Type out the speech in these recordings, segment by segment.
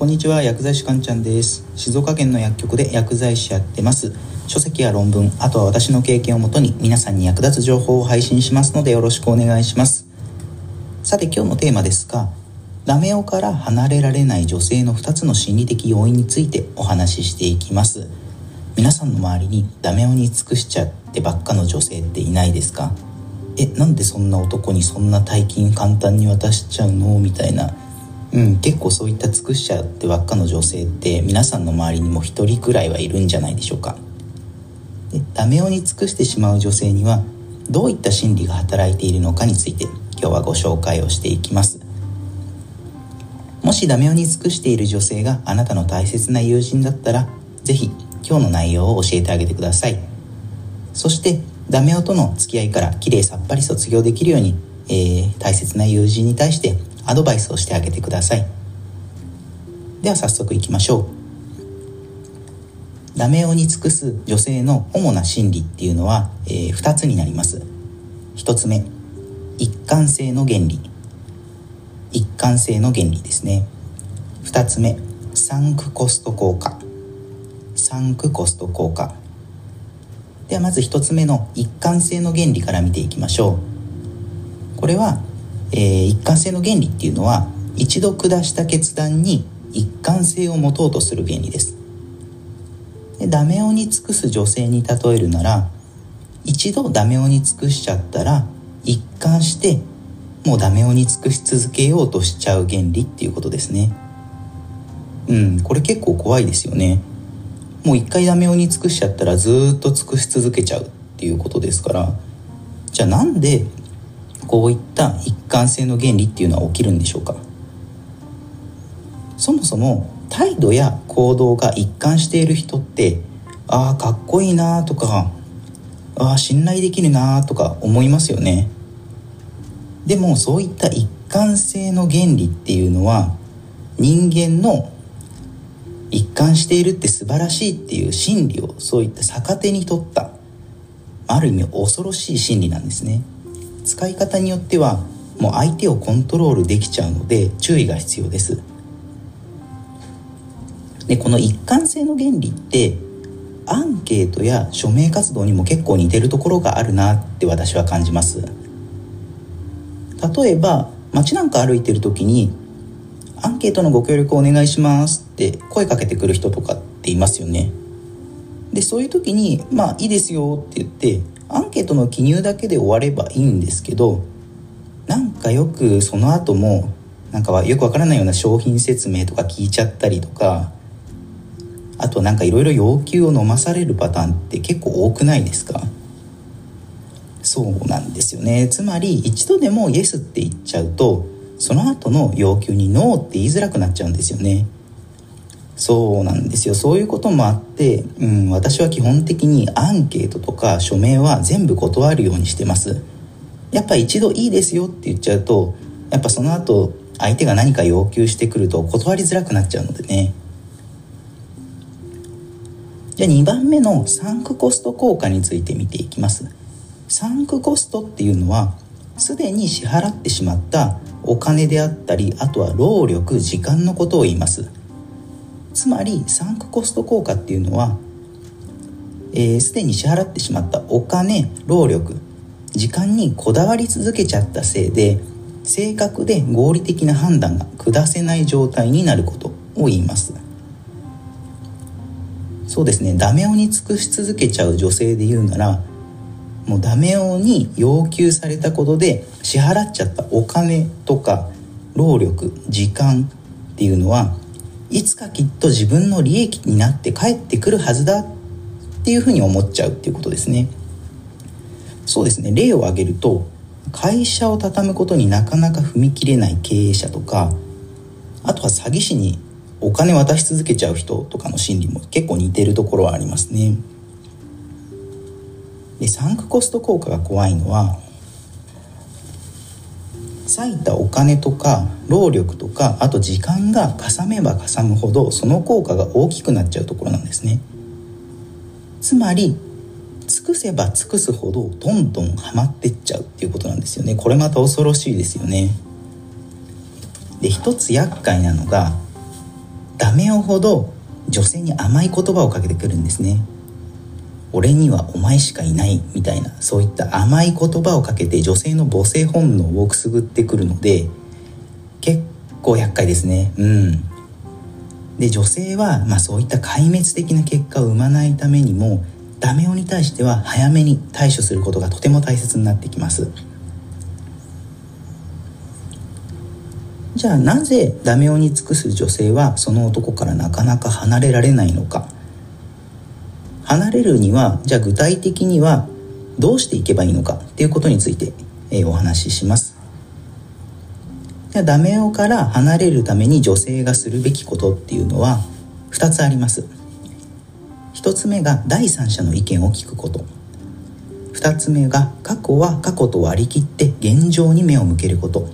こんにちは薬剤師かんちゃんです。静岡県の薬局で薬剤師やってます。書籍や論文あとは私の経験をもとに皆さんに役立つ情報を配信しますのでよろしくお願いします。さて今日のテーマですがダメ男から離れられない女性の2つの心理的要因についてお話ししていきます。皆さんの周りにダメ男に尽くしちゃってばっかの女性っていないですか？えなんでそんな男にそんな大金簡単に渡しちゃうの？みたいなうん、結構そういった尽くしちゃってばっかの女性って皆さんの周りにも一人くらいはいるんじゃないでしょうか。でダメ男に尽くしてしまう女性にはどういった心理が働いているのかについて今日はご紹介をしていきます。もしダメ男に尽くしている女性があなたの大切な友人だったら是非今日の内容を教えてあげてください。そしてダメ男との付き合いからきれいさっぱり卒業できるように、えー、大切な友人に対してアドバイスをしてあげてください。では早速いきましょう。ダメ男に尽くす女性の主な心理っていうのは、えー、2つになります。1つ目一貫性の原理。一貫性の原理ですね。2つ目サンクコスト効果。サンクコスト効果。ではまず1つ目の一貫性の原理から見ていきましょう。これはえー、一貫性の原理っていうのは一度下した決断に一貫性を持とうとする原理です。でダメ男に尽くす女性に例えるなら一度ダメ男に尽くしちゃったら一貫してもうダメ男に尽くし続けようとしちゃう原理っていうことですね。うんこれ結構怖いですよね。もう一回ダメ男に尽くしちゃったらずっと尽くし続けちゃうっていうことですからじゃあなんでこういった一貫性の原理っていうのは起きるんでしょうか？そもそも態度や行動が一貫している人ってああかっこいいなとかああ信頼できるなとか思いますよね。でもそういった一貫性の原理っていうのは人間の一貫しているって素晴らしいっていう心理をそういった逆手に取ったある意味恐ろしい心理なんですね。使い方によってはもう相手をコントロールできちゃうので注意が必要です。でこの一貫性の原理ってアンケートや署名活動にも結構似てるところがあるなって私は感じます。例えば街なんか歩いてる時にアンケートのご協力をお願いしますって声かけてくる人とかっていますよね。でそういう時にまあいいですよって言ってアンケートの記入だけで終わればいいんですけどなんかよくその後もなんかよくわからないような商品説明とか聞いちゃったりとかあとなんかいろいろ要求を飲まされるパターンって結構多くないですか？そうなんですよね。つまり一度でもイエスって言っちゃうとその後の要求にノーって言いづらくなっちゃうんですよね。そうなんですよ。そういうこともあって、うん、私は基本的にアンケートとか署名は全部断るようにしてます。やっぱ一度いいですよって言っちゃうとやっぱその後相手が何か要求してくると断りづらくなっちゃうのでね。じゃあ2番目のサンクコスト効果について見ていきます。サンクコストっていうのはすでに支払ってしまったお金であったりあとは労力時間のことを言います。つまりサンクコスト効果っていうのはすで、えー、に支払ってしまったお金労力時間にこだわり続けちゃったせいで正確で合理的な判断が下せない状態になることを言います。そうですね。ダメ男に尽くし続けちゃう女性で言うならもうダメ男に要求されたことで支払っちゃったお金とか労力時間っていうのはいつかきっと自分の利益になって帰ってくるはずだっていうふうに思っちゃうっていうことですね。そうですね。例を挙げると会社を畳むことになかなか踏み切れない経営者とかあとは詐欺師にお金渡し続けちゃう人とかの心理も結構似てるところはありますね。でサンクコスト効果が怖いのは割いたお金とか労力とかあと時間がかさめばかさむほどその効果が大きくなっちゃうところなんですね。つまり尽くせば尽くすほどどんどんはまってっちゃうっていうことなんですよね。これまた恐ろしいですよね。で一つ厄介なのがダメ男ほど女性に甘い言葉をかけてくるんですね。俺にはお前しかいないみたいなそういった甘い言葉をかけて女性の母性本能をくすぐってくるので結構厄介ですね。うん。で女性は、まあ、そういった壊滅的な結果を生まないためにもダメ男に対しては早めに対処することがとても大切になってきます。じゃあなぜダメ男に尽くす女性はその男からなかなか離れられないのか。離れるにはじゃあ具体的にはどうしていけばいいのかっていうことについて、えお話しします。じゃあダメ男から離れるために女性がするべきことっていうのは2つあります。1つ目が第三者の意見を聞くこと。2つ目が過去は過去と割り切って現状に目を向けること。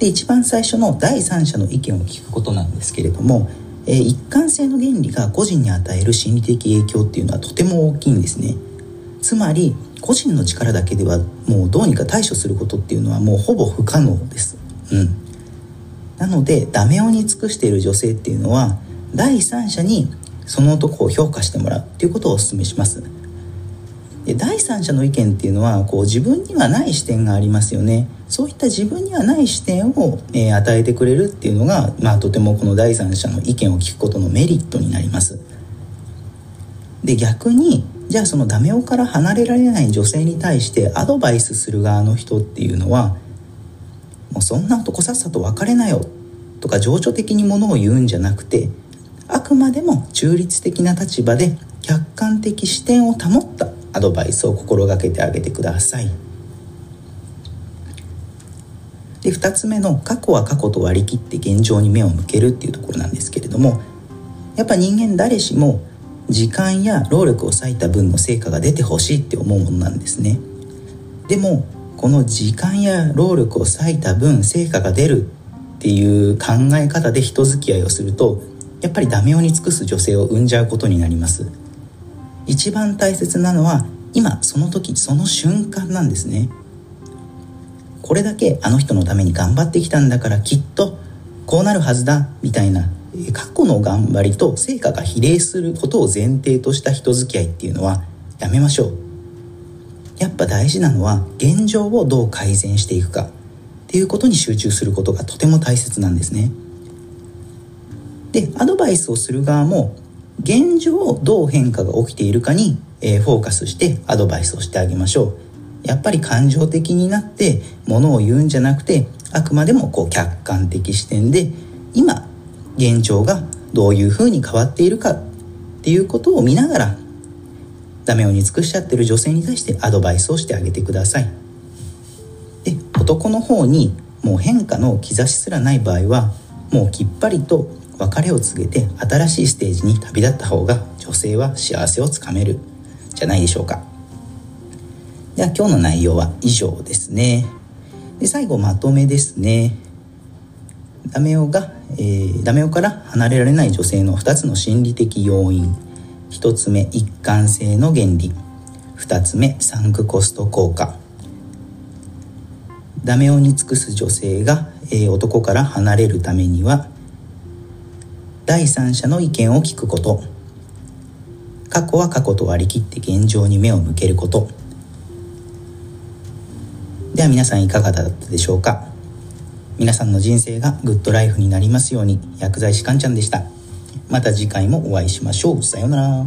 で一番最初の第三者の意見を聞くことなんですけれどもえー、一貫性の原理が個人に与える心理的影響っていうのはとても大きいんですね。つまり個人の力だけではもうどうにか対処することっていうのはもうほぼ不可能です。うん。なのでダメ男に尽くしている女性っていうのは第三者にその男を評価してもらうっていうことをお勧めします。で第三者の意見っていうのはこう自分にはない視点がありますよね。そういった自分にはない視点を、えー、与えてくれるっていうのが、まあ、とてもこの第三者の意見を聞くことのメリットになります。で逆にじゃあそのダメ男から離れられない女性に対してアドバイスする側の人っていうのはもうそんな男さっさと別れなよとか情緒的にものを言うんじゃなくてあくまでも中立的な立場で客観的視点を保ったアドバイスを心がけてあげてください。で2つ目の過去は過去と割り切って現状に目を向けるっていうところなんですけれどもやっぱ人間誰しも時間や労力を割いた分の成果が出てほしいって思うものなんですね。でもこの時間や労力を割いた分成果が出るっていう考え方で人付き合いをするとやっぱりダメ男に尽くす女性を生んじゃうことになります。一番大切なのは今その時その瞬間なんですね。これだけあの人のために頑張ってきたんだからきっとこうなるはずだみたいな過去の頑張りと成果が比例することを前提とした人付き合いっていうのはやめましょう。やっぱ大事なのは現状をどう改善していくかっていうことに集中することがとても大切なんですね。でアドバイスをする側も現状どう変化が起きているかに、え、フォーカスしてアドバイスをしてあげましょう。やっぱり感情的になってものを言うんじゃなくてあくまでもこう客観的視点で今現状がどういうふうに変わっているかっていうことを見ながらダメをに尽くしちゃってる女性に対してアドバイスをしてあげてください。で男の方にもう変化の兆しすらない場合はもうきっぱりと別れを告げて新しいステージに旅立った方が女性は幸せをつかめる。じゃないでしょうか。では今日の内容は以上ですね。で最後まとめですね。ダメ男が、えー、ダメ男から離れられない女性の2つの心理的要因。1つ目一貫性の原理。2つ目サンクコスト効果。ダメ男に尽くす女性が、えー、男から離れるためには第三者の意見を聞くこと。過去は過去と割り切って現状に目を向けること。では皆さんいかがだったでしょうか？皆さんの人生がグッドライフになりますように薬剤師かんちゃんでした。また次回もお会いしましょう。さようなら。